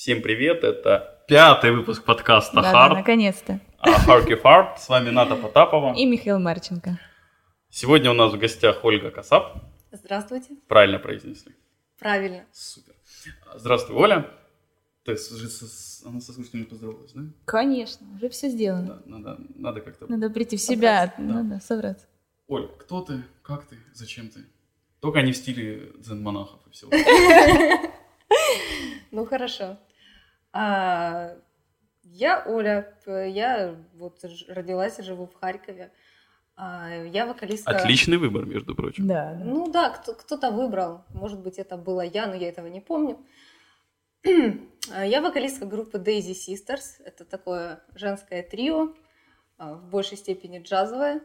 Всем привет, это пятый выпуск подкаста Да, да, Хард. наконец-то. Харки Хард. С вами Ната Потапова. И Михаил Марченко. Сегодня у нас в гостях Ольга Касап. Здравствуйте. Правильно произнесли. Правильно. Супер. Здравствуй, Оля. Ты уже со- она со слушателями поздоровалась, да? Конечно, уже все сделано. Да, надо, надо как-то... Надо прийти в себя, Собраться, да. надо собраться. Оль, кто ты? Как ты? Зачем ты? Только не в стиле дзен-монахов и все. Ну хорошо. А, я Оля, я вот родилась и живу в Харькове. А, я вокалистка. Отличный выбор, между прочим. Да, да. Ну да, кто- кто-то выбрал. Может быть, это была я, но я этого не помню. А, Я вокалистка группы Daisy Sisters. Это такое женское трио, а, в большей степени джазовое.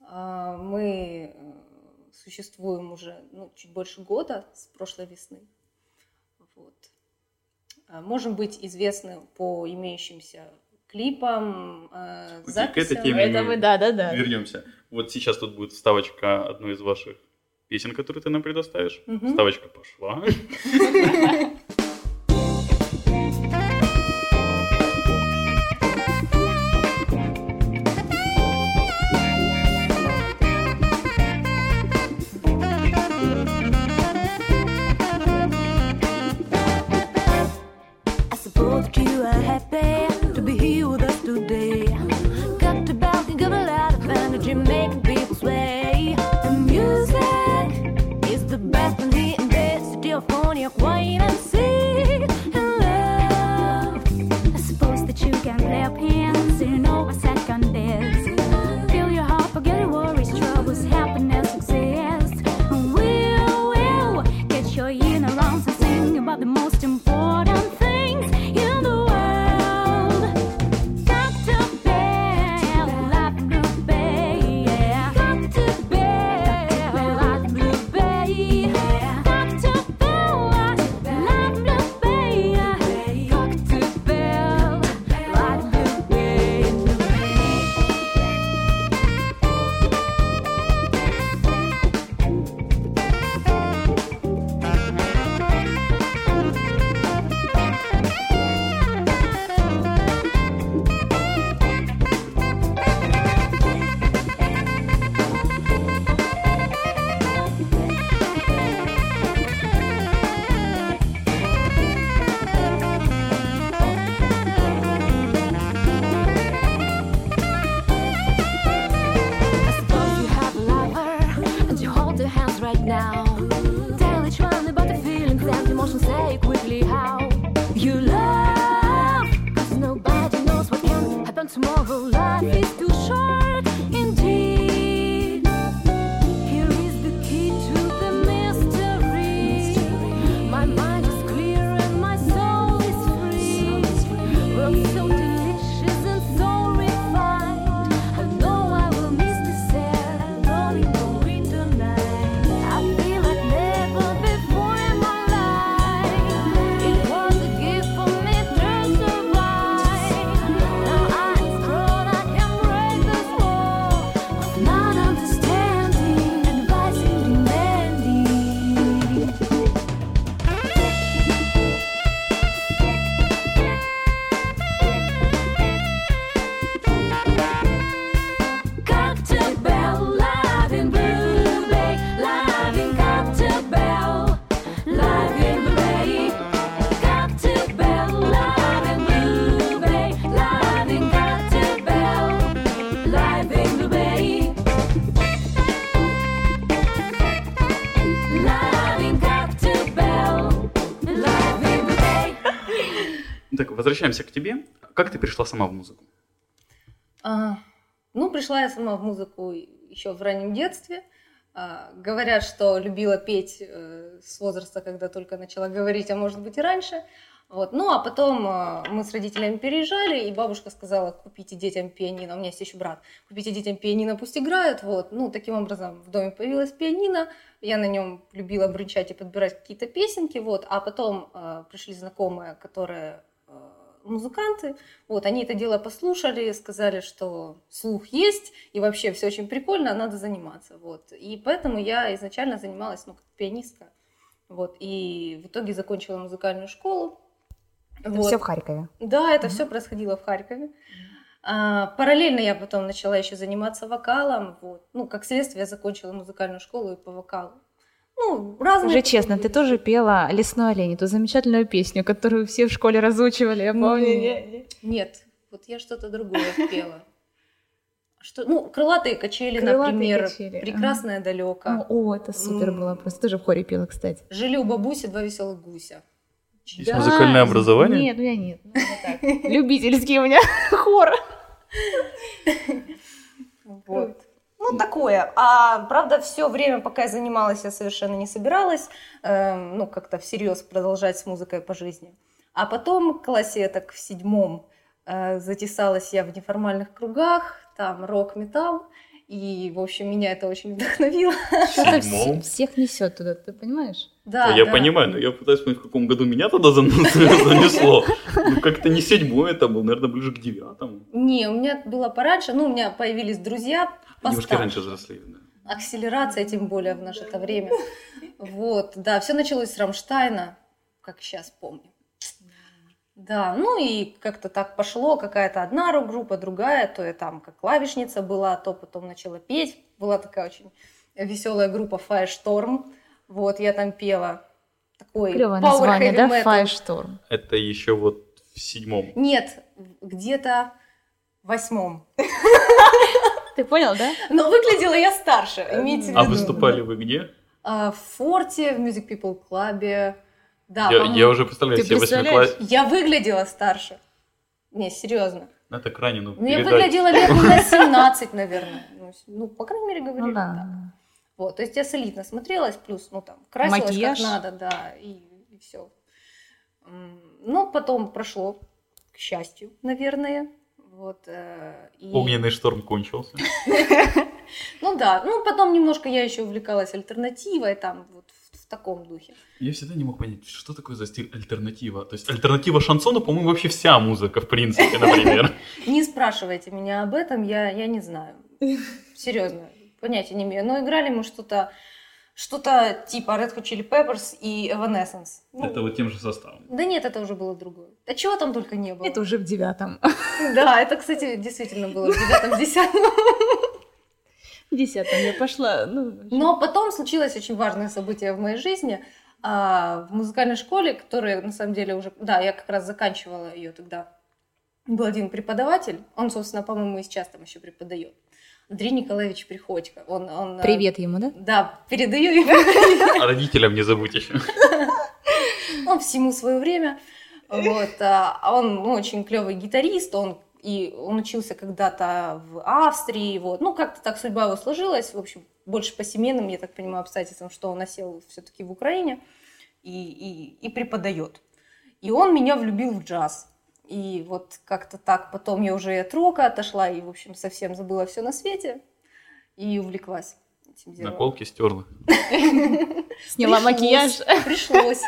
А, Мы э, существуем уже ну, чуть больше года, с прошлой весны. Вот. А, Можем быть известны по имеющимся клипам, э, Окей, к этой записям. теме Это мы, да, да, да. Вернемся. Вот сейчас тут будет вставочка одной из ваших песен, которую ты нам предоставишь. Мгм. Вставочка пошла. Так, возвращаемся к тебе. Как ты пришла сама в музыку? А, ну, пришла я сама в музыку еще в раннем детстве. А, говорят, что любила петь э, с возраста, когда только начала говорить, а может быть и раньше. Вот. Ну, а потом а, мы с родителями переезжали, и бабушка сказала, купите детям пианино. У меня есть еще брат. Купите детям пианино, пусть играют. Вот. Ну, таким образом в доме появилась пианино. Я на нем любила бренчать и подбирать какие-то песенки. Вот. А потом а, пришли знакомые, которые музыканты. Вот, они это дело послушали, сказали, что слух есть, и вообще все очень прикольно, надо заниматься. Вот. И поэтому я изначально занималась, ну, как пианистка. Вот, и в итоге закончила музыкальную школу. Это Вот. все в Харькове. Да, это все происходило в Харькове. А, параллельно я потом начала еще заниматься вокалом. Вот. Ну, как следствие, я закончила музыкальную школу и по вокалу. Ну, разные... Уже честно, ты тоже пела «Лесной олень», эту замечательную песню, которую все в школе разучивали, я помню. М. Не- не. Нет, вот я что-то другое пела. Что, ну, крылатые качели, Крылатые например, качели, прекрасное далеко. О, о, это супер было, просто тоже в хоре пела, кстати. Жили у бабуси два веселых гуся. Есть музыкальное образование? Нет, у меня нет. ну. Любительский у меня хор. Такое. А, правда, все время, пока я занималась, я совершенно не собиралась, эм, ну, как-то всерьез продолжать с музыкой по жизни. А потом в классе так в седьмом э, затесалась я в неформальных кругах, там рок-металл, и, в общем, меня это очень вдохновило. Седьмом? вс- всех несет туда, ты понимаешь? Да, я да. понимаю, но я пытаюсь понять, в каком году меня туда зан- занесло. Ну, как-то не седьмой, это был, наверное, ближе к девятому. Не, у меня было пораньше, ну, у меня появились друзья Девушки раньше взрослели. да. Акселерация, тем более в наше это время. Вот, да, все началось с Рамштайна, как сейчас помню. Да, ну и как-то так пошло, какая-то одна рок-группа, другая, то я там как клавишница была, то потом начала петь. Была такая очень веселая группа Firestorm, вот, я там пела. Такой Клевое power название, heavy да? metal. Firestorm. Это еще вот в седьмом. Нет, где-то в восьмом. Ты понял, да? Но выглядела я старше, имейте в виду. А выступали вы где? А, в Форте, в Music People клабе. Да, Я, по-моему, я уже представляю Ты себе представляешь? я выглядела старше. Не, серьезно. Ну, Это крайне, ну, я передать. выглядела лет на 17, наверное. Ну, Ну, по крайней мере, говорили. Ну так. да. Вот, то есть я солидно смотрелась, плюс, ну, там, красилась Макияж. как надо, да, и, все. Ну, потом прошло, к счастью, наверное. Вот, э, и... Огненный шторм кончился. Ну да, ну потом немножко я еще увлекалась альтернативой, там, вот в, таком духе. Я всегда не мог понять, что такое за стиль альтернатива. То есть альтернатива шансона, по-моему, вообще вся музыка, в принципе, например. Не спрашивайте меня об этом, я, я не знаю. Серьезно, понятия не имею. Но играли мы что-то что-то типа Red Hot Chili Peppers и Evanescence. Ну, Это вот тем же составом. Да нет, это уже было другое. А чего там только не было. Это уже в девятом. Да, это, кстати, действительно было в девятом, десятом. Я пошла. Ну, Но потом случилось очень важное событие в моей жизни. А, В музыкальной школе, которая на самом деле уже... Да, я как раз заканчивала ее тогда. Был один преподаватель, он, собственно, по-моему, и сейчас там еще преподает. Андрей Николаевич Приходько. Он, он, э, Привет ему, да? Да, передаю ему А родителям не забудь еще. он всему свое время. Вот, а он ну, очень клевый гитарист, он и он учился когда-то в Австрии, вот, ну как-то так судьба его сложилась, в общем, больше по семейным, я так понимаю, обстоятельствам, что он осел все-таки в Украине и, и, и преподает. И он меня влюбил в джаз. И вот как-то так потом я уже и от рока отошла, и, в общем, совсем забыла все на свете и увлеклась этим делом. Наколки стерла. Сняла макияж. Пришлось.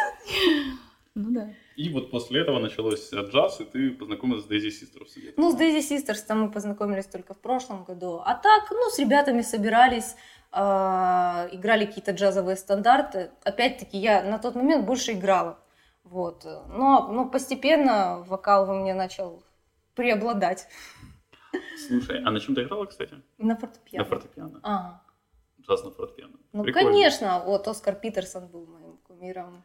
Ну да. И вот после этого началось джаз, и ты познакомилась с Дейзи Систерс. Ну, с Daisy Sisters там мы познакомились только в прошлом году. А так, ну, с ребятами собирались, а, играли какие-то джазовые стандарты. Опять-таки, я на тот момент больше играла. Вот. Но, но постепенно вокал во мне начал преобладать Слушай, а на чем ты играла, кстати? на На фортепиано. фортепиано. А, Джаз на фортепиано. ну, Прикольно. конечно, вот Оскар Питерсон был моим кумиром.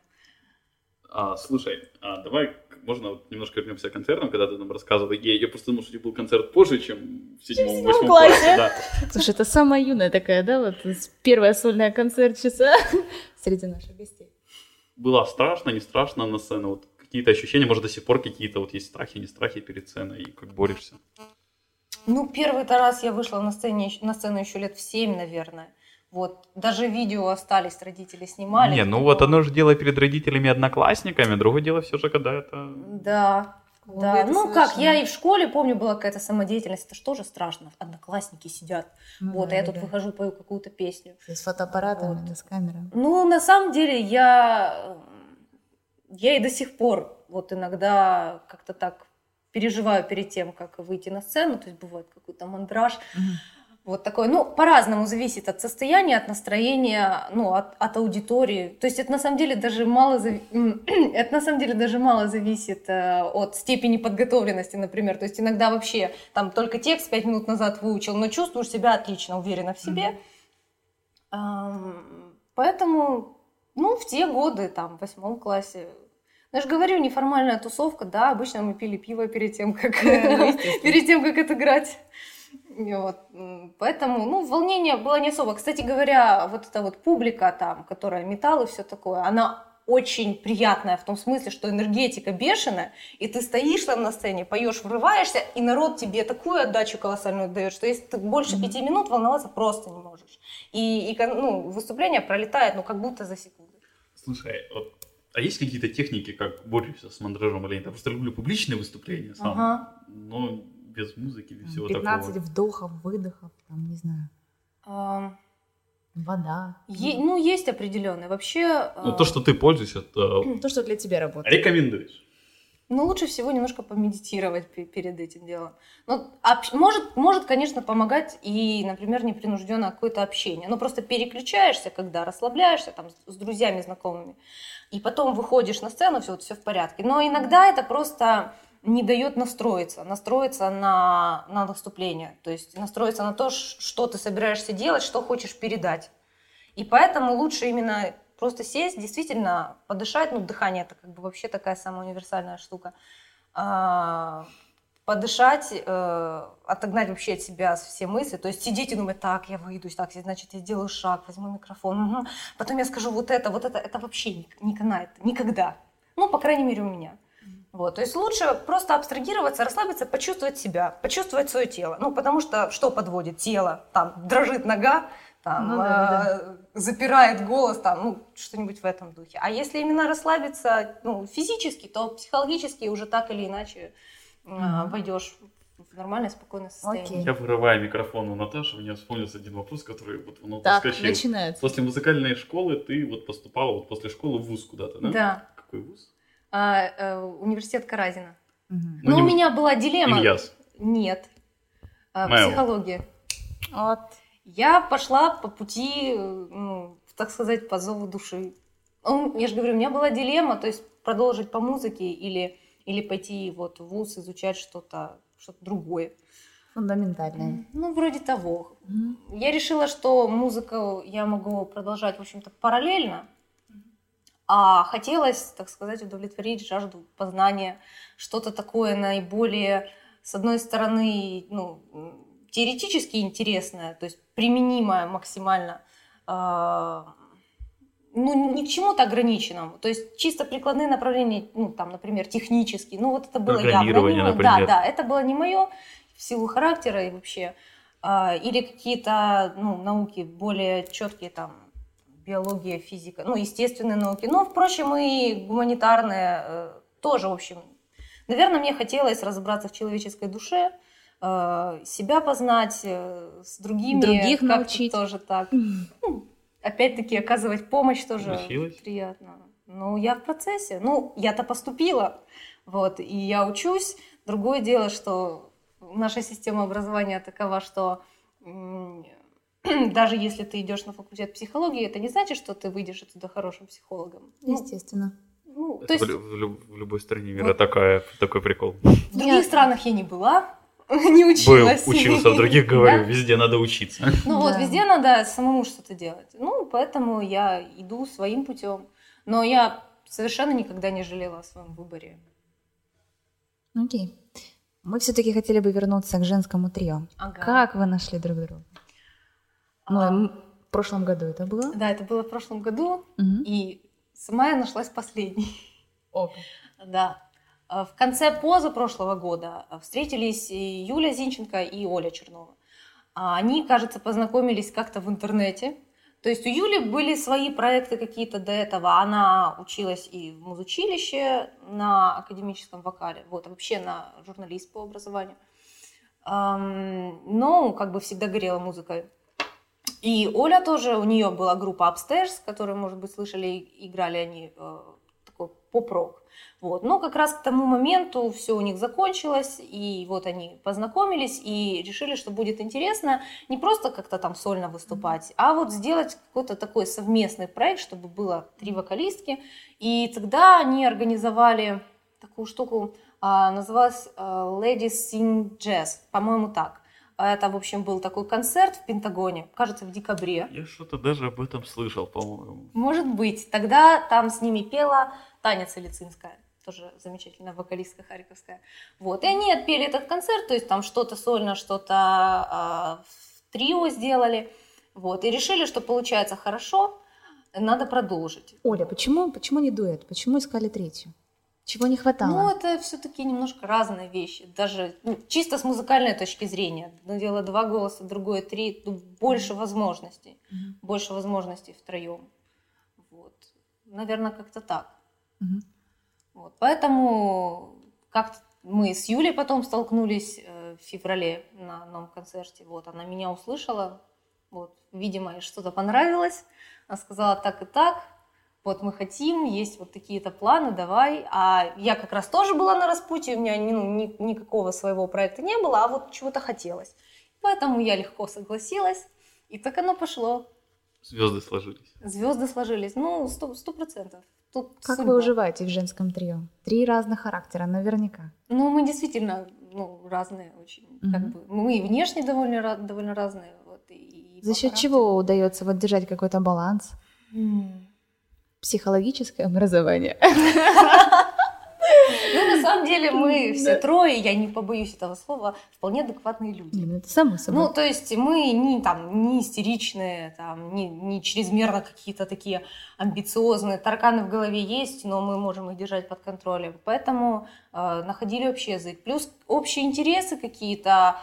А, слушай, а давай, можно вот немножко вернемся к концертам, когда ты нам рассказывала. Я, я просто думал, что у тебя был концерт позже, чем в седьмом, восьмом классе. классе. Да. Слушай, это самая юная такая, да, вот первая сольная концертчица среди наших гостей. Было страшно, не страшно на сцене? Вот какие-то ощущения, может, до сих пор какие-то вот есть страхи, не страхи перед сценой, и как борешься? Ну, первый-то раз я вышла на, сцене, на сцену еще лет в семь, наверное. Вот, даже видео остались, родители снимали. Не, ну вот одно же дело перед родителями и одноклассниками, другое дело все же, когда это... Да, да. Ну как, совершенно. я и в школе помню, была какая-то самодеятельность. Это же тоже страшно. Одноклассники сидят. Ну вот, да, а я тут да. выхожу, пою какую-то песню. С фотоаппаратами, Вот. да, с камерой. Ну, на самом деле, я, я и до сих пор вот иногда как-то так переживаю перед тем, как выйти на сцену. То есть бывает какой-то мандраж. Мгм. Вот такое, ну, по-разному зависит от состояния, от настроения, ну, от, от аудитории. То есть это на самом деле даже мало, зави- это на самом деле даже мало зависит э, от степени подготовленности, например. То есть иногда вообще там только текст пять минут назад выучил, но чувствуешь себя отлично, уверенно в себе. Ам, Поэтому, ну, в те годы, там, в восьмом классе, ну, я же говорю, неформальная тусовка, да, обычно мы пили пиво перед тем, как, перед тем, как отыграть. И Вот. Поэтому, ну, волнение было не особо. Кстати говоря, вот эта вот публика там, которая металл и все такое, она очень приятная в том смысле, что энергетика бешеная, и ты стоишь там на сцене, поешь, врываешься, и народ тебе такую отдачу колоссальную дает, что если ты больше пяти минут волноваться просто не можешь. И, и ну, выступление пролетает, ну, как будто за секунду. Слушай, вот, а есть какие-то техники, как борешься с мандражом или? Я просто люблю публичные выступления сам, Ага. но без музыки, без всего 15 такого. вдохов, выдохов, там, не знаю, Ам, вода. е- ну, есть определенные. Вообще... Ну, а, то, что ты пользуешься, это То, что для тебя работает. рекомендуешь. Ну, лучше всего немножко помедитировать пе- перед этим делом. Ну, общ- может, может, конечно, помогать и, например, непринужденное какое-то общение. Ну, просто переключаешься, когда расслабляешься там, с- с друзьями, знакомыми, и потом выходишь на сцену, все, все в порядке. Но иногда это просто не дает настроиться, настроиться на, на выступление, то есть настроиться на то, что ты собираешься делать, что хочешь передать. И поэтому лучше именно просто сесть, действительно подышать. Ну, дыхание это как бы вообще такая самая универсальная штука. А, подышать, э, отогнать вообще от себя все мысли. То есть сидеть и думать, так, я выйду, так, значит, я сделаю шаг, возьму микрофон, мгм. потом я скажу вот это, вот это. Это вообще не, не канает, никогда. Ну, по крайней мере, у меня. Вот, то есть лучше просто абстрагироваться, расслабиться, почувствовать себя, почувствовать свое тело. Ну, потому что что подводит тело? Там дрожит нога, там Ну да, э, запирает голос, там, ну, что-нибудь в этом духе. А если именно расслабиться, ну, физически, то психологически уже так или иначе э, войдешь в нормальное, спокойное состояние. Окей. Я вырываю микрофон у Наташи, у меня вспомнился один вопрос, который вот он Так, проскочил. начинается. После музыкальной школы ты вот поступала вот после школы в ВУЗ куда-то, да? Да. Какой ВУЗ? А, э, университет Каразина. Мгм. Ну, Но не- у меня была дилемма. Ильяс. Нет. А, психология. Вот. Я пошла по пути, ну, так сказать, по зову души. Ну, я же говорю, у меня была дилемма, то есть продолжить по музыке или, или пойти вот в ВУЗ изучать что-то что другое. Фундаментальное. Ну, вроде того. Мгм. Я решила, что музыку я могу продолжать, в общем-то, параллельно. А хотелось, так сказать, удовлетворить жажду познания, что-то такое наиболее, с одной стороны, ну, теоретически интересное, то есть применимое максимально, а, ну, ни к чему-то ограниченному. То есть чисто прикладные направления, ну, там, например, технические, ну, вот это было явно не например. Да, да, это было не мое в силу характера и вообще. А, или какие-то ну, науки более четкие, там, биология, физика, ну, естественные науки. Но, впрочем, и гуманитарные э, тоже, в общем. Наверное, мне хотелось разобраться в человеческой душе, э, себя познать, э, с другими. Других научить. Тоже так. Ну, опять-таки, оказывать помощь тоже Получилось? приятно. Ну, я в процессе. Ну, я-то поступила, вот, и я учусь. Другое дело, что наша система образования такова, что даже если ты идешь на факультет психологии, это не значит, что ты выйдешь оттуда хорошим психологом. Ну, Естественно. ну, то Это есть в, лю- в лю- в любой стране мира Вот. такая, такой прикол. в других странах я не была, не Был, училась. учился, в других говорю, Да? везде надо учиться. Ну вот, Да. везде надо самому что-то делать. Ну, поэтому я иду своим путем. Но я совершенно никогда не жалела о своем выборе. Окей. Мы все-таки хотели бы вернуться к женскому трио. Ага. Как вы нашли друг друга? Ну, А, в прошлом году это было? Да, это было в прошлом году, Мгм. и сама я нашлась последней. Ок. Да. А В конце позапрошлого года а, встретились Юля Зинченко и Оля Чернова. Они, кажется, познакомились как-то в интернете. То есть у Юли были свои проекты какие-то до этого. Она училась и в музучилище на академическом вокале, вот, а вообще на журналист по образованию. Но как бы всегда горела музыкой. И Оля тоже, у нее была группа Upstairs, которую, может быть, слышали, играли они э, такой поп-рок. Вот. Но как раз к тому моменту все у них закончилось, и вот они познакомились и решили, что будет интересно не просто как-то там сольно выступать, а вот сделать какой-то такой совместный проект, чтобы было три вокалистки. И тогда они организовали такую штуку, а, называлась а, Ladies Sing Jazz, по-моему, так. Это, в общем, был такой концерт в Пентагоне, кажется, в декабре. Я что-то даже об этом слышал, по-моему. Может быть. Тогда там с ними пела Таня Целицинская, тоже замечательная вокалистка харьковская. Вот. И они отпели этот концерт, то есть там что-то сольно, что-то а, в трио сделали. Вот. И решили, что получается хорошо, надо продолжить. Оля, почему, почему не дуэт? Почему искали третью? Чего не хватало? Ну, это все-таки немножко разные вещи. Даже ну, чисто с музыкальной точки зрения. Одно дело два голоса, другое три. Ну, больше возможностей. Мгм. Больше возможностей втроем. Вот. Наверное, как-то так. Мгм. Вот. Поэтому как мы с Юлей потом столкнулись э, в феврале на одном концерте. Вот, она меня услышала. Вот, видимо, ей что-то понравилось. Она сказала так и так. Вот мы хотим, есть вот такие-то планы, давай. А я как раз тоже была на распутье, у меня ну, ни- никакого своего проекта не было, а вот чего-то хотелось. Поэтому я легко согласилась, и так оно пошло. Звезды сложились. Звезды сложились, ну, сто процентов. Тут Как судьба. вы уживаете в женском трио? Три разных характера, наверняка. Ну, мы действительно ну, разные очень. Как Мгм. бы, мы и внешне довольно, довольно разные. Вот, и, и За счет характеру. чего удается вот держать какой-то баланс? М. Психологическое образование. Ну, на самом деле, мы все трое, я не побоюсь этого слова, вполне адекватные люди. Не, ну это само собой. Ну, то есть мы не там не истеричные, там, не, не чрезмерно какие-то такие амбициозные. Тараканы в голове есть, но мы можем их держать под контролем. Поэтому э, находили общий язык. Плюс общие интересы какие-то.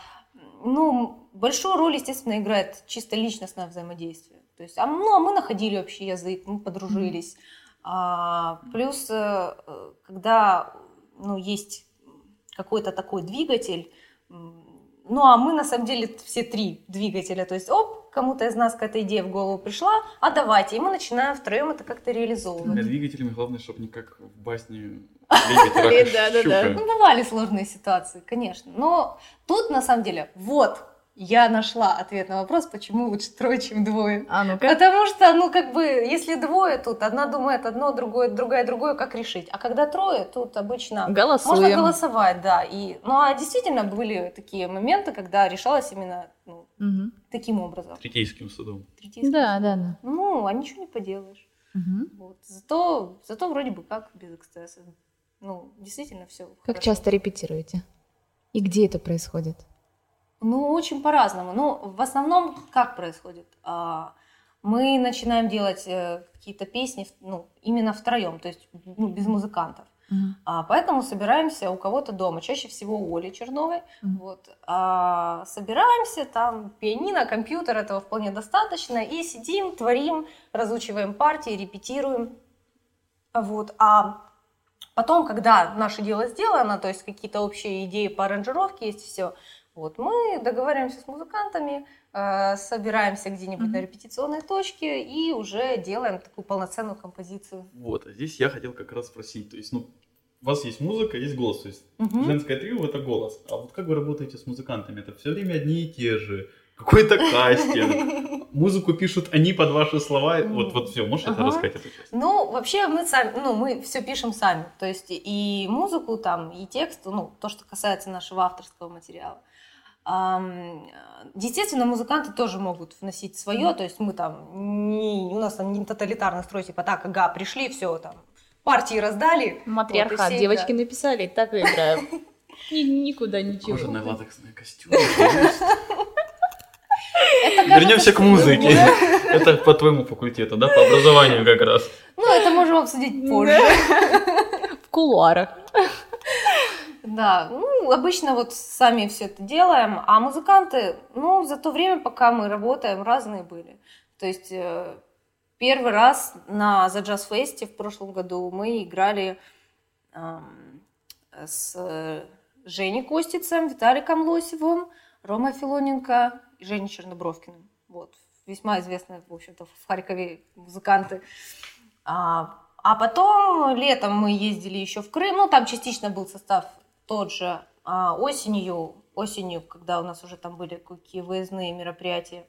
Ну, большую роль, естественно, играет чисто личностное взаимодействие. То есть, а, ну, а мы находили общий язык, мы подружились. А, плюс, э, когда ну, есть какой-то такой двигатель, ну, а мы, на самом деле, все три двигателя. То есть, оп, кому-то из нас какая-то идея в голову пришла, а давайте. И мы начинаем втроем это как-то Для реализовывать. двигателями главное, чтобы не как в басне Да, да, да. Ну, бывали сложные ситуации, конечно. Но тут, на самом деле, вот, я нашла ответ на вопрос, почему лучше трое, чем двое. А ну-ка. Потому что, ну, как бы, если двое тут, одна думает одно, другое, другая другое, как решить. А когда трое, тут обычно Голосуем. можно голосовать, да. И, ну, а действительно были такие моменты, когда решалось именно ну, Мгм. таким образом. Третейским судом. Третейским Да, судом. да, да. Ну, а ничего не поделаешь. Мгм. Вот. Зато, зато вроде бы как без эксцесса. Ну, действительно все. Как часто репетируете? И где это происходит? Ну, очень по-разному. Ну, в основном как происходит? А, Мы начинаем делать э, какие-то песни, ну, именно втроем, то есть ну, без музыкантов. А, поэтому собираемся у кого-то дома, чаще всего у Оли Черновой. Мгм. Вот, А, собираемся, там пианино, компьютер, этого вполне достаточно, и сидим, творим, разучиваем партии, репетируем. Вот, а потом, когда наше дело сделано, то есть какие-то общие идеи по аранжировке есть все, вот, мы договариваемся с музыкантами, э, собираемся где-нибудь Мгм. на репетиционной точке и уже делаем такую полноценную композицию. Вот, а здесь я хотел как раз спросить, то есть, ну, у вас есть музыка, есть голос, то есть Мгм. женское трио это голос. А вот как вы работаете с музыкантами? Это все время одни и те же. Какой-то кастинг. Музыку пишут они под ваши слова. Вот, вот все, можешь это рассказать эту часть? Ну, вообще мы сами, ну, мы все пишем сами. То есть и музыку там, и текст, ну, то, что касается нашего авторского материала. Естественно, музыканты тоже могут вносить свое, то есть мы там, не, у нас там не тоталитарный строй, типа так, ага, пришли, все там, партии раздали. Матриархат. Вот, Девочки играют. написали, так и играем. Ни- Никуда ничего. Кожаные латексные костюмы. Это, кажется, Вернемся к музыке. Это по твоему факультету, да, по образованию как раз. Ну, это можем обсудить позже. В кулуарах. Да, ну, обычно вот сами все это делаем, а музыканты, ну, за то время, пока мы работаем, разные были. То есть э, первый раз на The Jazz Fest в прошлом году мы играли эм, с э, Женей Костицем, Виталиком Лосевым, Ромой Филоненко и Женей Чернобровкиным. Вот, весьма известные, в общем-то, в Харькове музыканты. А, А потом летом мы ездили еще в Крым, ну там частично был состав тот же, а осенью, осенью, когда у нас уже там были какие выездные мероприятия,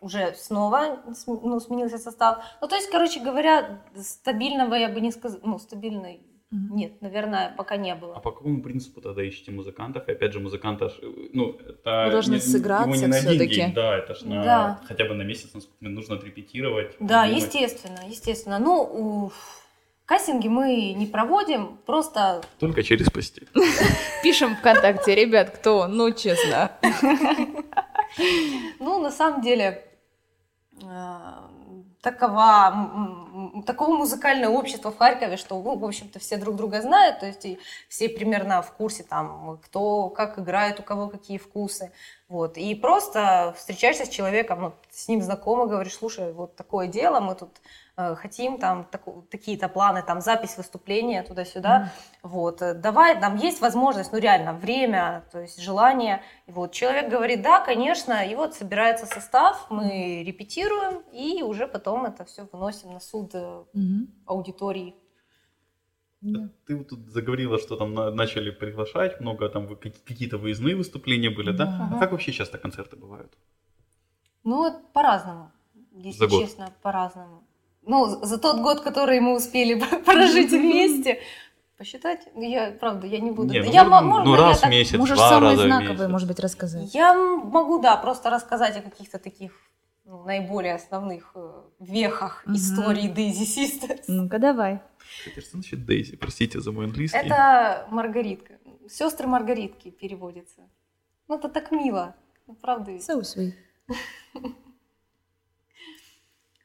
уже снова ну, сменился состав. Ну, то есть, короче говоря, стабильного я бы не сказала, ну, стабильной, Мгм. нет, наверное, пока не А было. по какому принципу тогда ищете музыкантов? И опять же, музыканта, ну, это... Вы должны не- сыграться не всё-таки. день, да, это ж на, Да. хотя бы на месяц, насколько нужно отрепетировать. Да, придумать. естественно, естественно. Ну, у- кастинги мы не проводим, просто Только через постель. Пишем ВКонтакте, ребят, кто ну, честно. Ну, на самом деле, э, такова, такого музыкальное общество в Харькове, что, ну, в общем-то, все друг друга знают, то есть и все примерно в курсе, там, кто как играет, у кого какие вкусы, вот. И просто встречаешься с человеком, ну, с ним знакомо, говоришь, слушай, вот такое дело, мы тут хотим, там, таку- такие-то планы, там, запись выступления туда-сюда, вот, э, давай, там есть возможность, ну, реально, время, то есть желание, и вот человек говорит, да, конечно, и вот собирается состав, мы репетируем, и уже потом это все выносим на суд э, Мгм. аудитории. Да. Ты вот тут заговорила, что там на- начали приглашать, много там какие-то выездные выступления были, да? Да. А как вообще часто концерты бывают? Ну, по-разному, если За год. честно, по-разному. Ну, за- тот год, который мы успели прожить вместе, посчитать, я, правда, я не буду. Не, ну, я, ну, мо- можно ну, я раз в так- месяц, Можешь два самые раза в знаковые, месяц. может быть, рассказать. Я могу, да, просто рассказать о каких-то таких ну, наиболее основных э, вехах Мгм. истории Дейзи Sisters. Ну-ка, давай. Кстати, что значит Дейзи? Простите за мой английский. Это Маргаритка. Сестры Маргаритки переводится. Ну, это так мило. Ну, правда ведь? So sweet.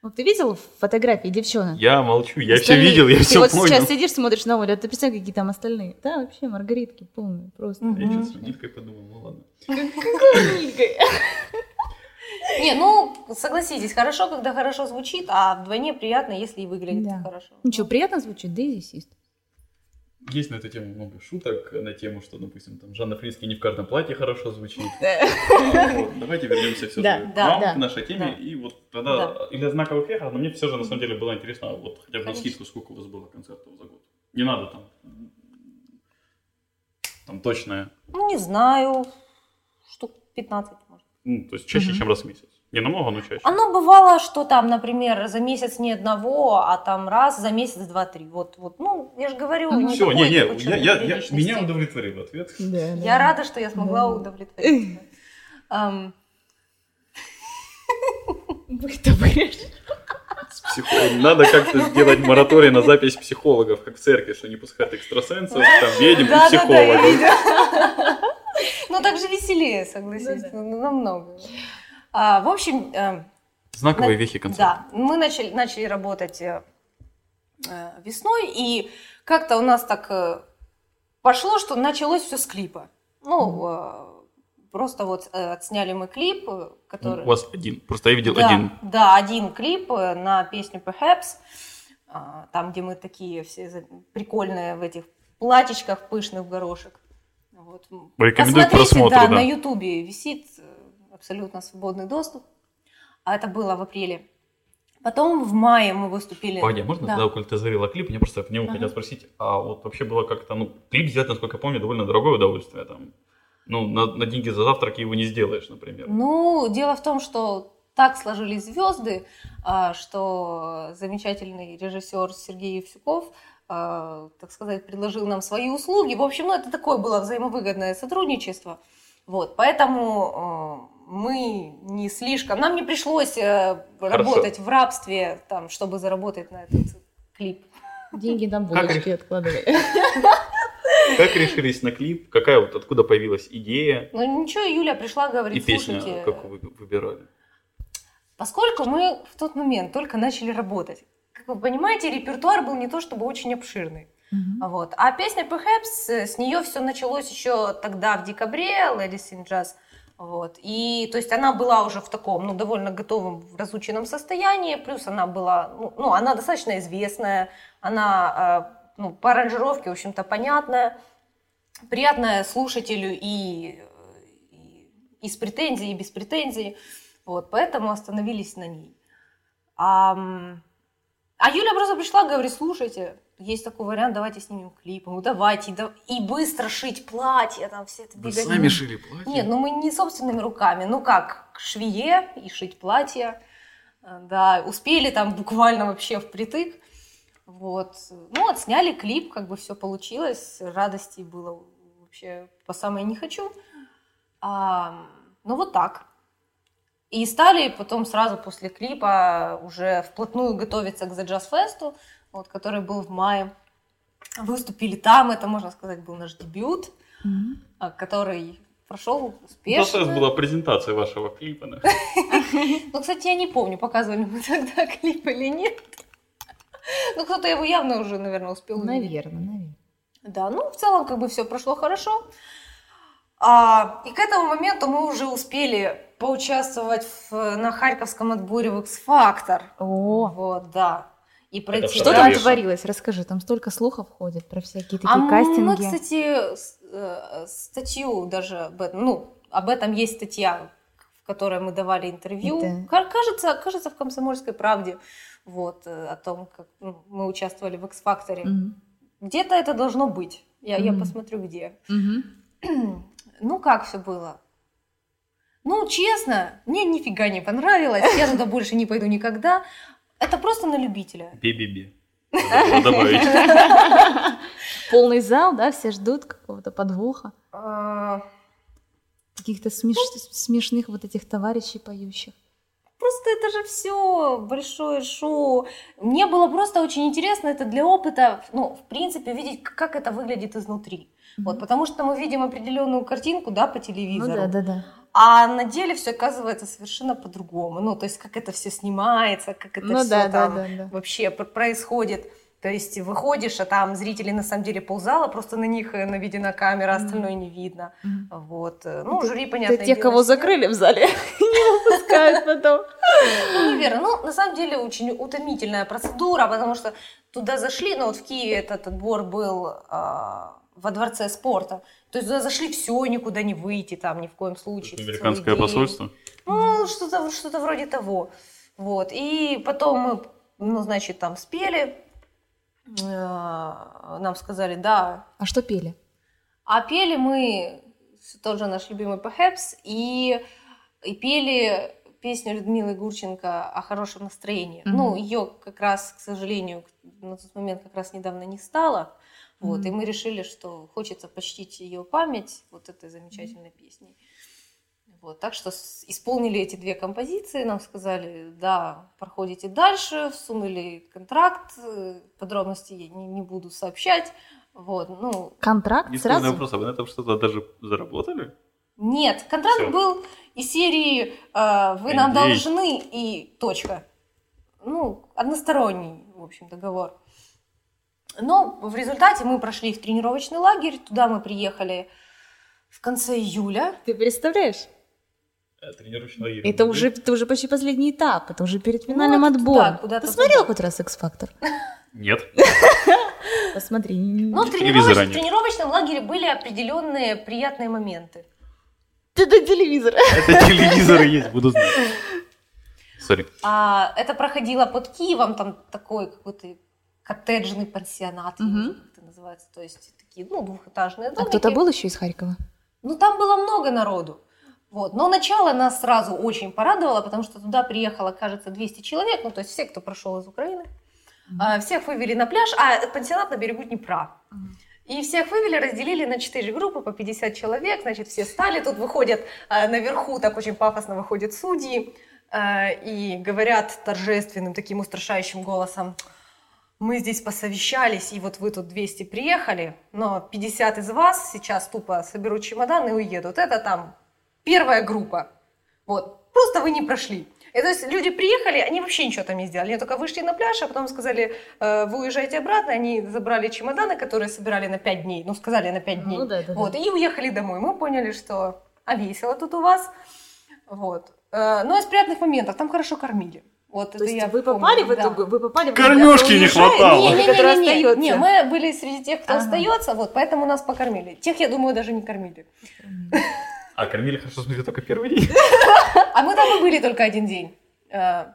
Ну, ты видел фотографии девчонок? Я молчу, я все видел, я Ты все вот понял. сейчас сидишь, смотришь на Олю, а ты представь, какие там остальные. Да, вообще, маргаритки полные, просто. Мгм. Я что-то с Ниткой подумал, ну ладно. Не, ну, согласитесь, хорошо, когда хорошо звучит, а вдвойне приятно, если и выглядит Да. хорошо. Ну что, приятно звучит, Дейзи Сист. Есть на эту тему много шуток, на тему, что, допустим, там Жанна Фриске не в каждом платье хорошо звучит. А Давайте вернемся все же к нашей теме. И вот тогда, Да. или знаковых вехах, но мне все же на самом деле было интересно, вот хотя бы на скидку, сколько у вас было концертов за год. Не надо там, там точное, Ну, не знаю, штук 15, может. ну, то есть чаще, чем раз в месяц. Не намного, но чаще. Оно бывало, что там, например, за месяц ни одного, а там раз за месяц два-три. Вот, вот, ну, я же говорю, Мгм. Все, никакой не, не, я, я, я- меня удовлетворил ответ. Да, Я рада, что я смогла Да. удовлетворить. Добрый. С психологом. Надо как-то сделать мораторий на запись психологов, как в церкви, что не пускают экстрасенсов, там ведьм и Да, да, да, психологов. Ну, так же веселее, согласись, ну, намного. А, В общем, э, Знаковые На- вехи концерта. Да, мы начали, начали работать э, э, весной, и как-то у нас так э, пошло, что началось все с клипа. Ну, э, просто вот отсняли мы клип, который... У вас один. Просто я видел да, один. Да, один клип на песню Perhaps, а, там, где мы такие все прикольные в этих платьичках пышных горошек. Вот. Рекомендую Посмотрите, просмотру, да, да. на Ютубе висит абсолютно свободный доступ. А это было в апреле. Потом в мае мы выступили. Погоди, а можно, Да. когда, коль ты завела клип, мне просто по нему Ага. хотел спросить, а вот вообще было как-то, ну, клип сделать, насколько я помню, довольно дорогое удовольствие, там, ну, на, на деньги за завтрак его не сделаешь, например. Ну, дело в том, что так сложились звезды, а, что замечательный режиссер Сергей Евсюков, а, так сказать, предложил нам свои услуги. В общем, ну, это такое было взаимовыгодное сотрудничество. Вот, поэтому мы не слишком, нам не пришлось э, работать в рабстве, там, чтобы заработать на этот клип. Деньги там Как булочки откладывай. Как решились на клип? Какая вот, откуда появилась идея Ну ничего, Юля пришла, и говорит, песня, слушайте, как вы выбирали? Поскольку мы в тот момент только начали работать, как вы понимаете, репертуар был не то чтобы очень обширный. Мгм. Вот. А песня Perhaps, с нее все началось еще тогда, в декабре, Ladies in Jazz. Вот. И то есть она была уже в таком, ну, довольно готовом, разученном состоянии, плюс она была, ну, ну, она достаточно известная, она, э, ну, по аранжировке, в общем-то, понятная, приятная слушателю и, и, и с претензией, и без претензий. Вот, поэтому остановились на ней. А, А Юля просто пришла, говорит, слушайте, есть такой вариант, давайте снимем клип. Ну давайте, да- и быстро шить платье, там все это Вы беготня. сами шили платье? Нет, ну мы не собственными руками, ну как, к швее и шить платье. Э, Да, успели там буквально вообще впритык. Вот. Ну, отсняли клип, как бы все получилось. Радости было вообще по самое не хочу. А, ну, вот так. И стали потом сразу после клипа уже вплотную готовиться к The Jazz Fest, вот, который был в мае. Выступили там, это, можно сказать, был наш дебют, а, который прошел Ну, успешно. Просто была презентация вашего клипа. Ну, кстати, я не помню, показывали мы тогда клип или нет. Ну, кто-то его явно уже, наверное, успел увидеть. Наверное, наверное. Да, ну, в целом, как бы все прошло хорошо. А, и к этому моменту мы уже успели поучаствовать в- на Харьковском отборе в X-Factor. О, Вот, да. И пройти что что там дальше. творилось? Расскажи, там столько слухов ходит про всякие такие А мы, кастинги. кстати, с- э, статью даже об этом, ну, об этом есть статья, в которой мы давали интервью. Это- Ка- Кажется, кажется, в «Комсомольской правде», вот, э, о том, как ну, мы участвовали в «X-Factor». Мгм. Где-то это должно быть. Я, я Мгм. посмотрю, где. Мгм. Ну, как все было? Ну, честно, мне нифига не понравилось. Я туда больше не пойду никогда. Это просто на любителя. Би-би-би. Полный зал, да, все ждут какого-то подвоха. А, Каких-то смеш- смешных вот этих товарищей поющих. Просто это же все большое шоу. Мне было просто очень интересно это для опыта, ну, в принципе, видеть, как это выглядит изнутри. Вот, потому что мы видим определенную картинку, да, по Ну телевизору. да, да, да. А на деле все оказывается совершенно по-другому. Ну, то есть, как это все снимается, как это Ну все да, да, там да, да. вообще пр- происходит. То есть выходишь, а там зрители на самом деле ползала, просто на них э, наведена камера, Мгм. остальное не видно. Мгм. Вот. э, Ну, Это- жюри, понятно. Это тех, кого закрыли в зале, не выпускают потом. Ну, наверное. Ну, на самом деле, очень утомительная процедура, потому что туда зашли, ну, вот в Киеве этот отбор был а, во дворце спорта. То есть туда зашли все, никуда не выйти там ни в коем случае. Американское посольство. Ну, что-то что вроде того. Вот. И потом мы, ну, значит, там спели. Э, Нам сказали, да. А что пели? А пели мы тот же наш любимый Perhaps и, и пели песню Людмилы Гурченко о хорошем настроении. Мгм. Ну, ее как раз, к сожалению, на тот момент как раз недавно не стало. Вот, Мгм. и мы решили, что хочется почтить ее память вот этой замечательной песней. Вот, так что исполнили эти две композиции, нам сказали, да, проходите дальше, всунули контракт, э, подробности я не, не буду сообщать. Вот, ну, Контракт Единственный сразу? вопрос, а вы на этом что-то даже заработали? нет, контракт Всё. был из серии э, «Вы нам NDA. должны» и точка. Ну, односторонний, в общем, договор. Но в результате мы прошли в тренировочный лагерь, туда мы приехали в конце июля. Ты представляешь? Э, Тренировочный лагерь. Это уже, это уже почти последний этап, это уже перед финальным Ну, отбором. туда, куда-то Ты смотрел туда. хоть раз X-Factor? Нет. Посмотри. Но в, Телевизора тренировоч- нет. в тренировочном лагере были определенные приятные моменты. Ты до телевизора. Это телевизор есть, буду знать. Сори. А, это проходило под Киевом, там такой какой-то коттеджный пансионат, знаю, как это называется, то есть такие, ну, двухэтажные А домики. кто-то был еще из Харькова? Ну, там было много народу. Вот. Но начало нас сразу очень порадовало, потому что туда приехало, кажется, 200 человек, ну, то есть все, кто прошел из Украины. А, Всех вывели на пляж, а пансионат на берегу Днепра. И всех вывели, разделили на четыре группы по 50 человек, значит, все стали, тут выходят а, наверху, так очень пафосно выходят судьи а, и говорят торжественным таким устрашающим голосом, мы здесь посовещались, и вот вы тут 200 приехали, но 50 из вас сейчас тупо соберут чемодан и уедут. Это там первая группа. Вот. Просто вы не прошли. И то есть люди приехали, они вообще ничего там не сделали. Они только вышли на пляж, а потом сказали, «Э, вы уезжаете обратно. Они забрали чемоданы, которые собирали на 5 дней. Ну, сказали на 5 дней. Ну да, да, да. Вот. И уехали домой. Мы поняли, что а весело тут у вас. Вот. Э, Но из приятных моментов там хорошо кормили. Вот То это есть я вы помню, попали в да. эту... Вы попали в Кормёжки не хватало. Не, не, не, не, не, не, мы были среди тех, кто Ага. остается, вот, поэтому нас покормили. Тех, я думаю, даже не кормили. А кормили хорошо, смотри, только первый день. А мы там и были только один день. Э,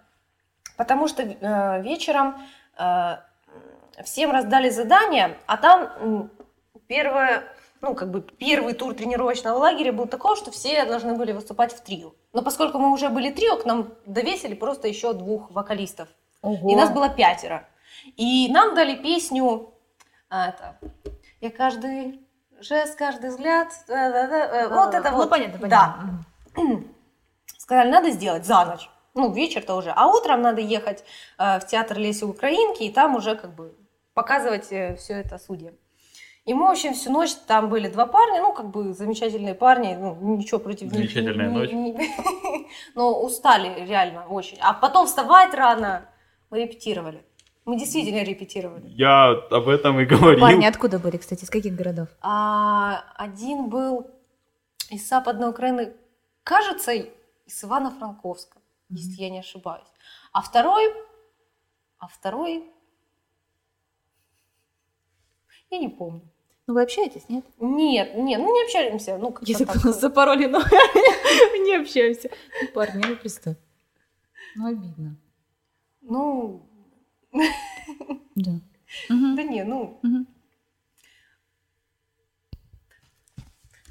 Потому что э, вечером э, всем раздали задания, а там первое, ну, как бы первый тур тренировочного лагеря был такой, что все должны были выступать в трио. Но поскольку мы уже были трио, к нам довесили просто еще двух вокалистов. Ого. И нас было пятеро. И нам дали песню а, это, «Я каждый жест, каждый взгляд». да-да-да, э, Вот это Ну, вот. понятно, Да. понятно. Сказали, надо сделать за ночь. Ну, вечер-то уже. А утром надо ехать э, в театр Леси Украинки и там уже как бы показывать все это судьям. И мы, в общем, всю ночь там были два парня, ну, как бы замечательные парни, ну, ничего против них. Замечательная не- ночь. не- Но устали реально очень. А потом вставать рано. Мы репетировали. Мы действительно репетировали. Я об этом и говорил. Парни откуда были, кстати, из каких городов? А один был из Западной Украины, кажется, из Ивано-Франковска, если я не ошибаюсь. А второй, а второй, я не помню. Ну, вы общаетесь, нет? Нет, нет, ну не общаемся. Ну, как-то Я так запороли, но не общаемся. Ну, парни, ну представь. Ну, обидно. Ну, Да. Да не, ну, ну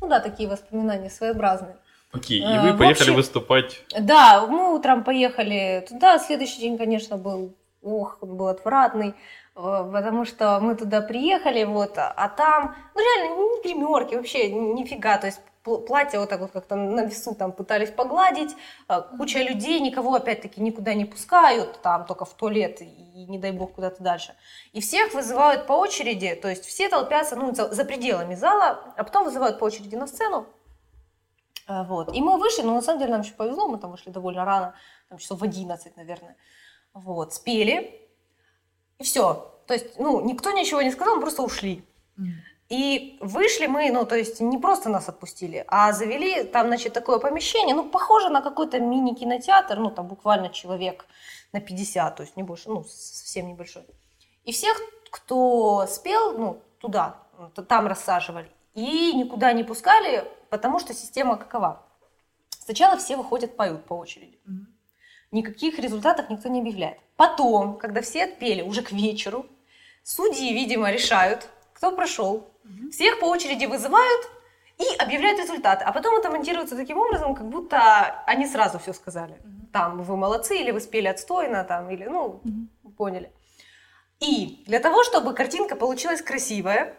да, такие воспоминания своеобразные. Окей, и Э, вы поехали выступать. Да, мы утром поехали туда, следующий день, конечно, был, ох, он был отвратный, потому что мы туда приехали, вот, а а там, ну реально, не гримерки, вообще нифига, то есть пл- платье вот так вот как-то на весу там пытались погладить, э, куча людей, никого опять-таки никуда не пускают, там только в туалет и не дай бог куда-то дальше. И всех вызывают по очереди, то есть все толпятся ну, за, пределами зала, а потом вызывают по очереди на сцену, а, Вот. И мы вышли, но на самом деле нам еще повезло, мы там вышли довольно рано, там часов в 11, наверное. Вот, спели, и все. То есть, ну, никто ничего не сказал, мы просто ушли. И вышли мы, ну, то есть не просто нас отпустили, а завели там, значит, такое помещение, ну, похоже на какой-то мини-кинотеатр, ну, там буквально человек на 50, то есть не больше, ну, совсем небольшой. И всех, кто спел, ну, туда, там рассаживали. И никуда не пускали, потому что система какова? Сначала все выходят, поют по очереди. Мгм. Никаких результатов никто не объявляет. Потом, когда все отпели, уже к вечеру, судьи, видимо, решают, кто прошел. Всех по очереди вызывают и объявляют результаты. А потом это монтируется таким образом, как будто они сразу все сказали. Там, вы молодцы, или вы спели отстойно, там, или, ну, поняли. И для того, чтобы картинка получилась красивая,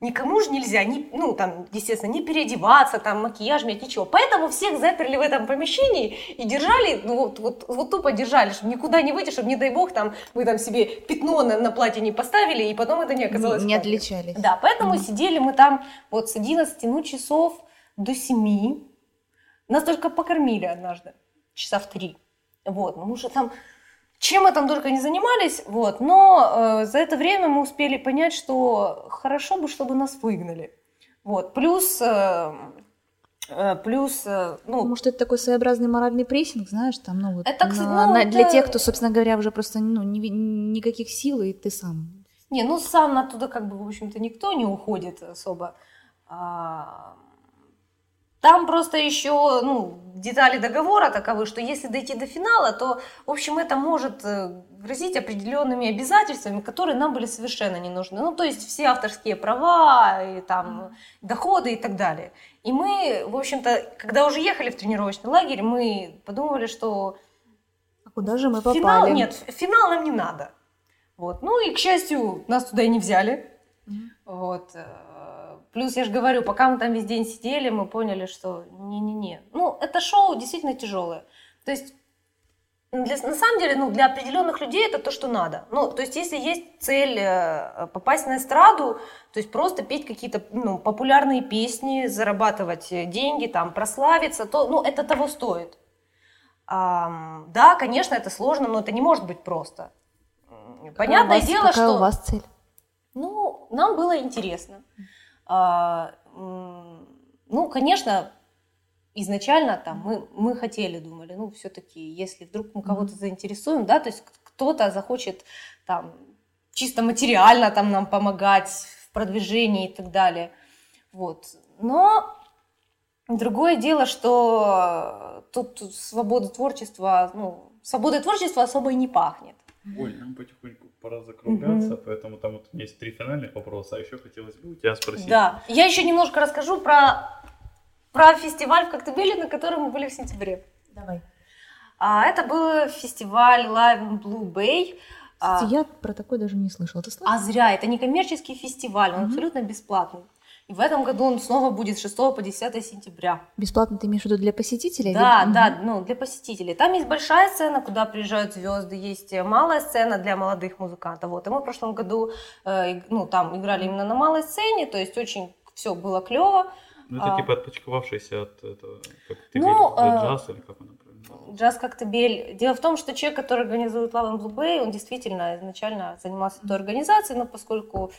никому же нельзя, ни, ну, там, естественно, не переодеваться, там, макияж, менять, ничего. Поэтому всех заперли в этом помещении и держали, ну, вот, вот, вот тупо держали, чтобы никуда не выйти, чтобы, не дай бог, там, вы там себе пятно на, на платье не поставили, и потом это не оказалось Не платьем. отличались. Да, поэтому Мгм. сидели мы там вот с 11 ну, часов до 7. Нас только покормили однажды, часа в 3. Вот, ну, мы уже там чем мы там только не занимались, вот, но э, за это время мы успели понять, что хорошо бы, чтобы нас выгнали. Вот, плюс, э, э, плюс, э, ну, Может, это такой своеобразный моральный прессинг, знаешь, там, ну, вот, Это, кстати, на- ну, на- для это- тех, кто, собственно говоря, уже просто, ну, не ви- никаких сил, и ты сам. Не, ну сам оттуда как бы, в общем-то, никто не уходит особо. А, Там просто еще, ну, детали договора таковы, что если дойти до финала, то, в общем, это может э, грозить определенными обязательствами, которые нам были совершенно не нужны. Ну, то есть все авторские права, и там доходы и так далее. И мы, в общем-то, когда уже ехали в тренировочный лагерь, мы подумали, что А куда же мы попали? Финал, нет, финал нам не надо. Вот. Ну и, к счастью, нас туда и не взяли. Мгм. Вот. Плюс, я же говорю, пока мы там весь день сидели, мы поняли, что не-не-не. Ну, это шоу действительно тяжелое. То есть, для- на самом деле, ну, для определенных людей это то, что надо. Ну, то есть, если есть цель э, попасть на эстраду, то есть просто петь какие-то ну, популярные песни, зарабатывать э, деньги, там, прославиться, то, ну, это того стоит. Ам, да, конечно, это сложно, но это не может быть просто. Понятное Какая у вас- дело, какая что... у вас цель? Ну, нам было интересно. А, м, ну, конечно, изначально там мы, мы хотели, думали, ну, все-таки, если вдруг мы кого-то заинтересуем, да, то есть кто-то захочет там чисто материально там нам помогать в продвижении и так далее. Вот. Но другое дело, что тут свобода творчества, ну, свободой творчества особо и не пахнет. Ой, нам потихоньку пора закругляться, поэтому там вот у меня есть три финальных вопроса, а еще хотелось бы у тебя спросить. Да. Я еще немножко расскажу про, про фестиваль в Коктебеле, на котором мы были в сентябре. Давай. А, это был фестиваль Live in Blue Bay. А, Кстати, я про такой даже не слышала. Ты слышала? а зря, это не коммерческий фестиваль, он Мгм. абсолютно бесплатный. И в этом году он снова будет с 6 по 10 сентября. Бесплатно ты имеешь в виду для посетителей? Да, Или- да, ну, для посетителей. Там есть большая сцена, куда приезжают звезды, есть э, малая сцена для молодых музыкантов. Вот. И мы в прошлом году э, ну, там играли именно на малой сцене, то есть очень все было клево. Ну, это А. типа отпочковавшийся от этого, как ты Ну, говоришь, э, джаз или как он правильно называется? Джаз Коктебель. Дело в том, что человек, который организует Love and Blue Bay, он действительно изначально занимался той организацией, но поскольку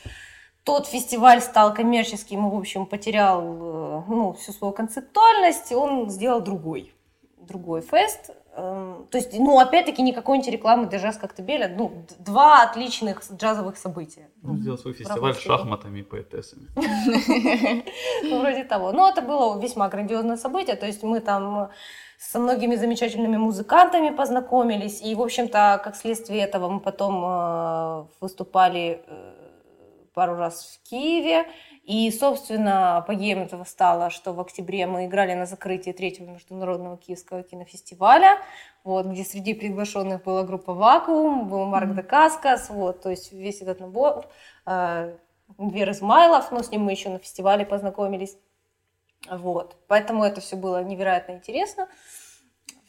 тот фестиваль стал коммерческим и, в общем, потерял э, ну, всю свою концептуальность, он сделал другой, другой фест. Эм, То есть, ну, опять-таки, никакой антирекламы для Джаз Коктебеля. Ну, два отличных джазовых события. Ну, сделал свой фестиваль с шахматами и поэтессами. Ну, вроде того. Но это было весьма грандиозное событие. То есть мы там со многими замечательными музыкантами познакомились. И, в общем-то, как следствие этого мы потом э, выступали э, пару раз в Киеве. И, собственно, апогеем этого стало, что в октябре мы играли на закрытии третьего международного киевского кинофестиваля, вот, где среди приглашенных была группа «Вакуум», был Марк Дакаскас, вот, то есть весь этот набор. Э, Вера Измайлов, но с ним мы еще на фестивале познакомились. Вот. Поэтому это все было невероятно интересно.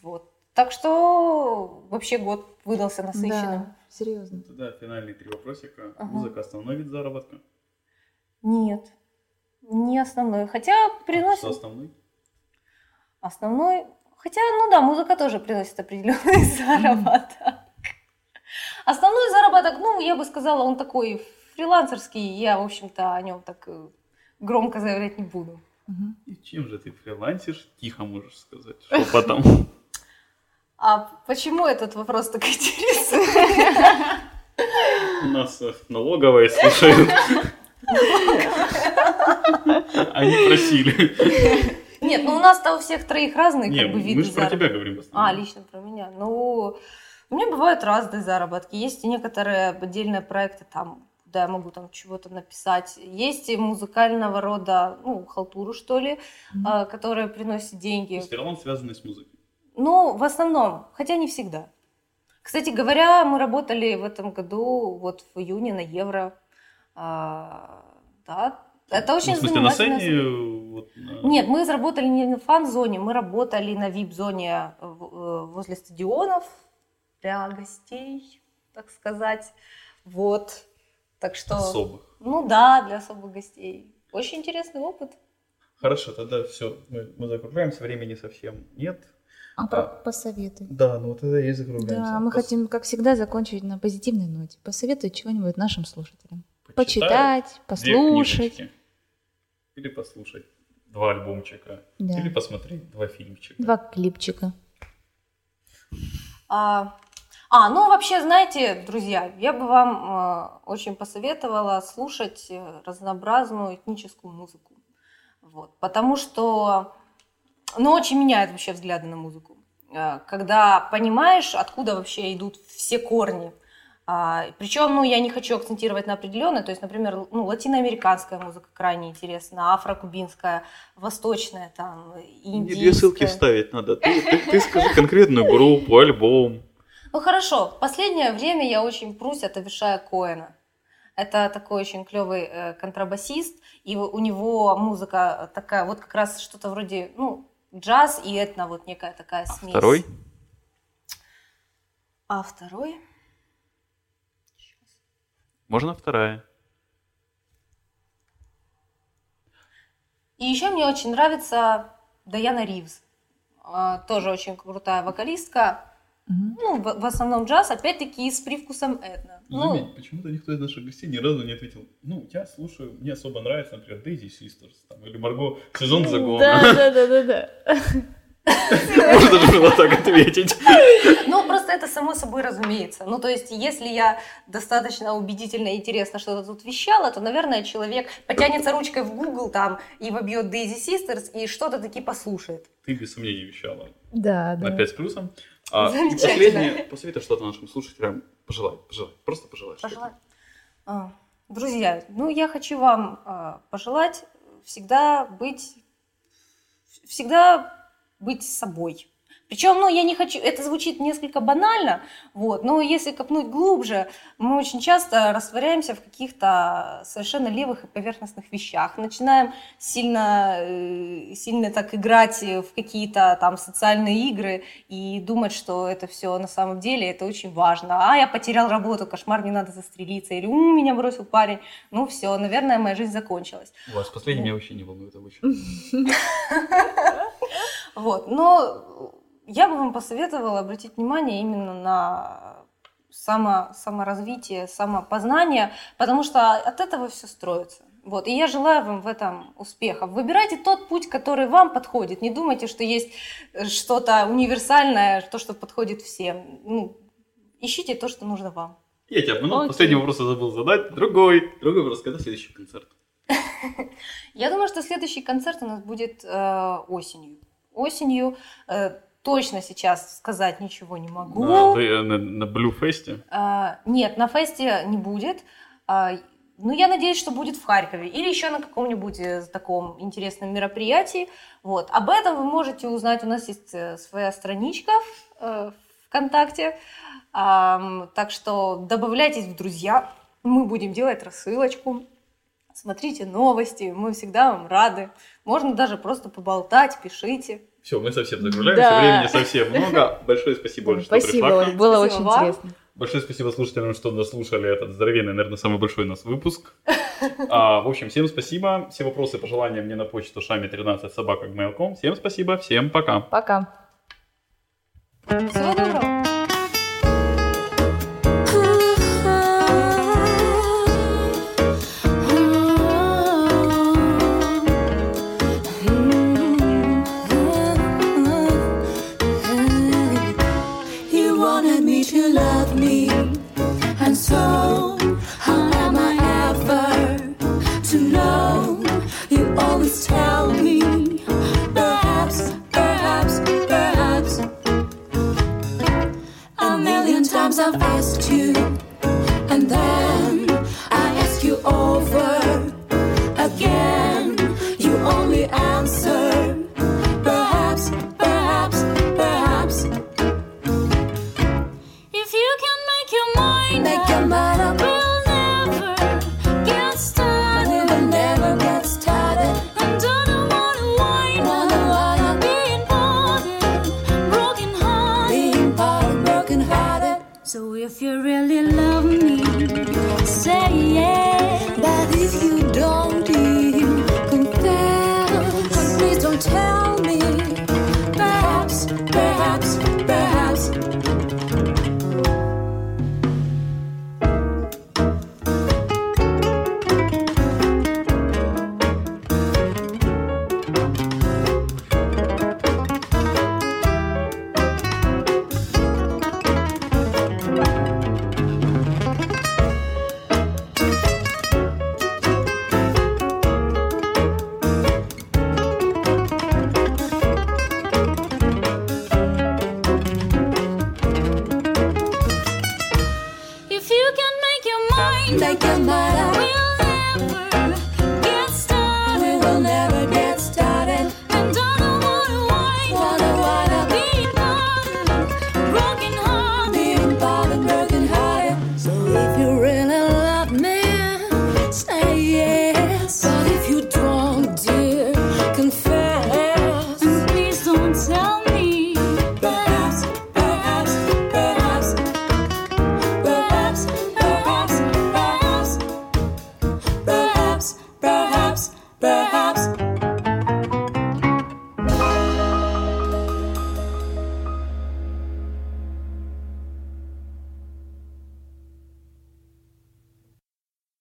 Вот. Так что вообще год выдался насыщенным. Да, серьезно. Тогда финальные три вопросика. Ага. Музыка основной вид заработка. Нет, не основной. Хотя Что приносит основной? основной. Хотя, ну да, музыка тоже приносит определенный заработок. Основной заработок, ну, я бы сказала, он такой фрилансерский. Я, в общем-то, о нем так э, громко заявлять не буду. И чем же ты фрилансишь? Тихо можешь сказать. Шепотом. А почему этот вопрос так интересует? У нас э, налоговые слушают. Они просили. Нет, ну у нас-то у всех троих разные Не, как бы виды мы же про тебя говорим. А, лично про меня. Ну, у меня бывают разные заработки. Есть и некоторые отдельные проекты там, куда я могу там чего-то написать. Есть и музыкального рода, ну, халтуру, что ли, Мгм. а, которые приносят То деньги. есть фриланс связанный с музыкой. Ну, в основном, хотя не всегда. Кстати говоря, мы работали в этом году, вот в июне на Евро. А, да, это очень Ну, в смысле, на сцене? вот, на- нет, мы заработали не на фан-зоне, мы работали на вип-зоне э, э, возле стадионов для гостей, так сказать. Вот. Так что... Особых. Ну да, для особых гостей. Очень интересный опыт. Хорошо, тогда все, мы, мы закругляемся, времени совсем нет. А про А. посоветуй. Да, ну тогда и закругляемся. Да, мы Пос- хотим, как всегда, закончить на позитивной ноте. Посоветуй чего-нибудь нашим слушателям. почитать Почитать, послушать. Или послушать два альбомчика. Да. Или посмотреть два фильмчика. Два клипчика. А, а, ну вообще, знаете, друзья, я бы вам э, очень посоветовала слушать э, разнообразную этническую музыку. Вот, потому что, ну, очень меняет вообще взгляды на музыку. Э, Когда понимаешь, откуда вообще идут все корни. причем, ну, я не хочу акцентировать на определенное, то есть, например, ну, латиноамериканская музыка крайне интересна, афрокубинская, восточная, там, индийская. Две ссылки вставить надо. Ты, ты- ты скажи конкретную группу, альбом. Ну хорошо, в последнее время я очень прусь от Авишая Коэна. Это такой очень клевый э, контрабасист, и у него музыка такая, вот как раз что-то вроде, ну, джаз и этно, вот некая такая смесь. Второй? А второй? Можно вторая. И еще мне очень нравится Даяна Ривз. А, Тоже очень крутая вокалистка. Мгм. Ну, в, в основном джаз, опять-таки, с привкусом этно. Ну, Заметь, почему-то никто из наших гостей ни разу не ответил. Ну, я слушаю, мне особо нравится, например, Daisy Sisters там, или Марго Сезон загона. Да, да, да, да, да. Можно же было так ответить. Ну, просто это само собой разумеется. Ну, то есть, если я достаточно убедительно и интересно что-то тут вещала, то, наверное, человек потянется ручкой в Google там и вобьет Daisy Sisters и что-то таки послушает. Ты без сомнений вещала Да, на да. 5 с плюсом. А, и последнее, посоветуй что-то нашим слушателям Пожелай, пожелай, просто пожелай. что-то. Пожелать. А, Друзья, ну я хочу вам а, пожелать всегда быть, всегда быть собой. Причем, ну, я не хочу, это звучит несколько банально, вот, но если копнуть глубже, мы очень часто растворяемся в каких-то совершенно левых и поверхностных вещах, начинаем сильно, э, сильно так играть в какие-то там социальные игры и думать, что это все на самом деле, это очень важно. А, я потерял работу, кошмар, мне надо застрелиться, или «М, меня бросил парень, ну все, наверное, моя жизнь закончилась. Вас последнее меня вообще не волнует обычно. Вот, но я бы вам посоветовала обратить внимание именно на само, саморазвитие, самопознание, потому что от этого все строится. Вот, и я желаю вам в этом успехов. Выбирайте тот путь, который вам подходит. Не думайте, что есть э, что-то универсальное, то, что подходит всем. Ну, ищите то, что нужно вам. Я тебя обманул, Окей. последний вопрос я забыл задать. Другой. Другой вопрос, когда следующий концерт? Я думаю, что следующий концерт у нас будет э, осенью. Осенью э, точно сейчас сказать ничего не могу. На, на, на Fest? А, нет, на фесте не будет. А, ну, я надеюсь, что будет в Харькове или еще на каком-нибудь э, таком интересном мероприятии. Вот. Об этом вы можете узнать. У нас есть э, своя страничка э, ВКонтакте. Так что добавляйтесь в друзья. Мы будем делать рассылочку. Смотрите новости. Мы всегда вам рады. Можно даже просто поболтать, пишите. Все, мы совсем загружаемся, Да. времени совсем много. Большое спасибо, Оль, что Спасибо, пришла. Оль, было Спасибо очень вам. интересно. Большое спасибо слушателям, что дослушали этот здоровенный, наверное, самый большой у нас выпуск. А, в общем, всем спасибо. Все вопросы, пожелания мне на почту шами13 собака Всем спасибо, всем пока. Пока. Всего доброго.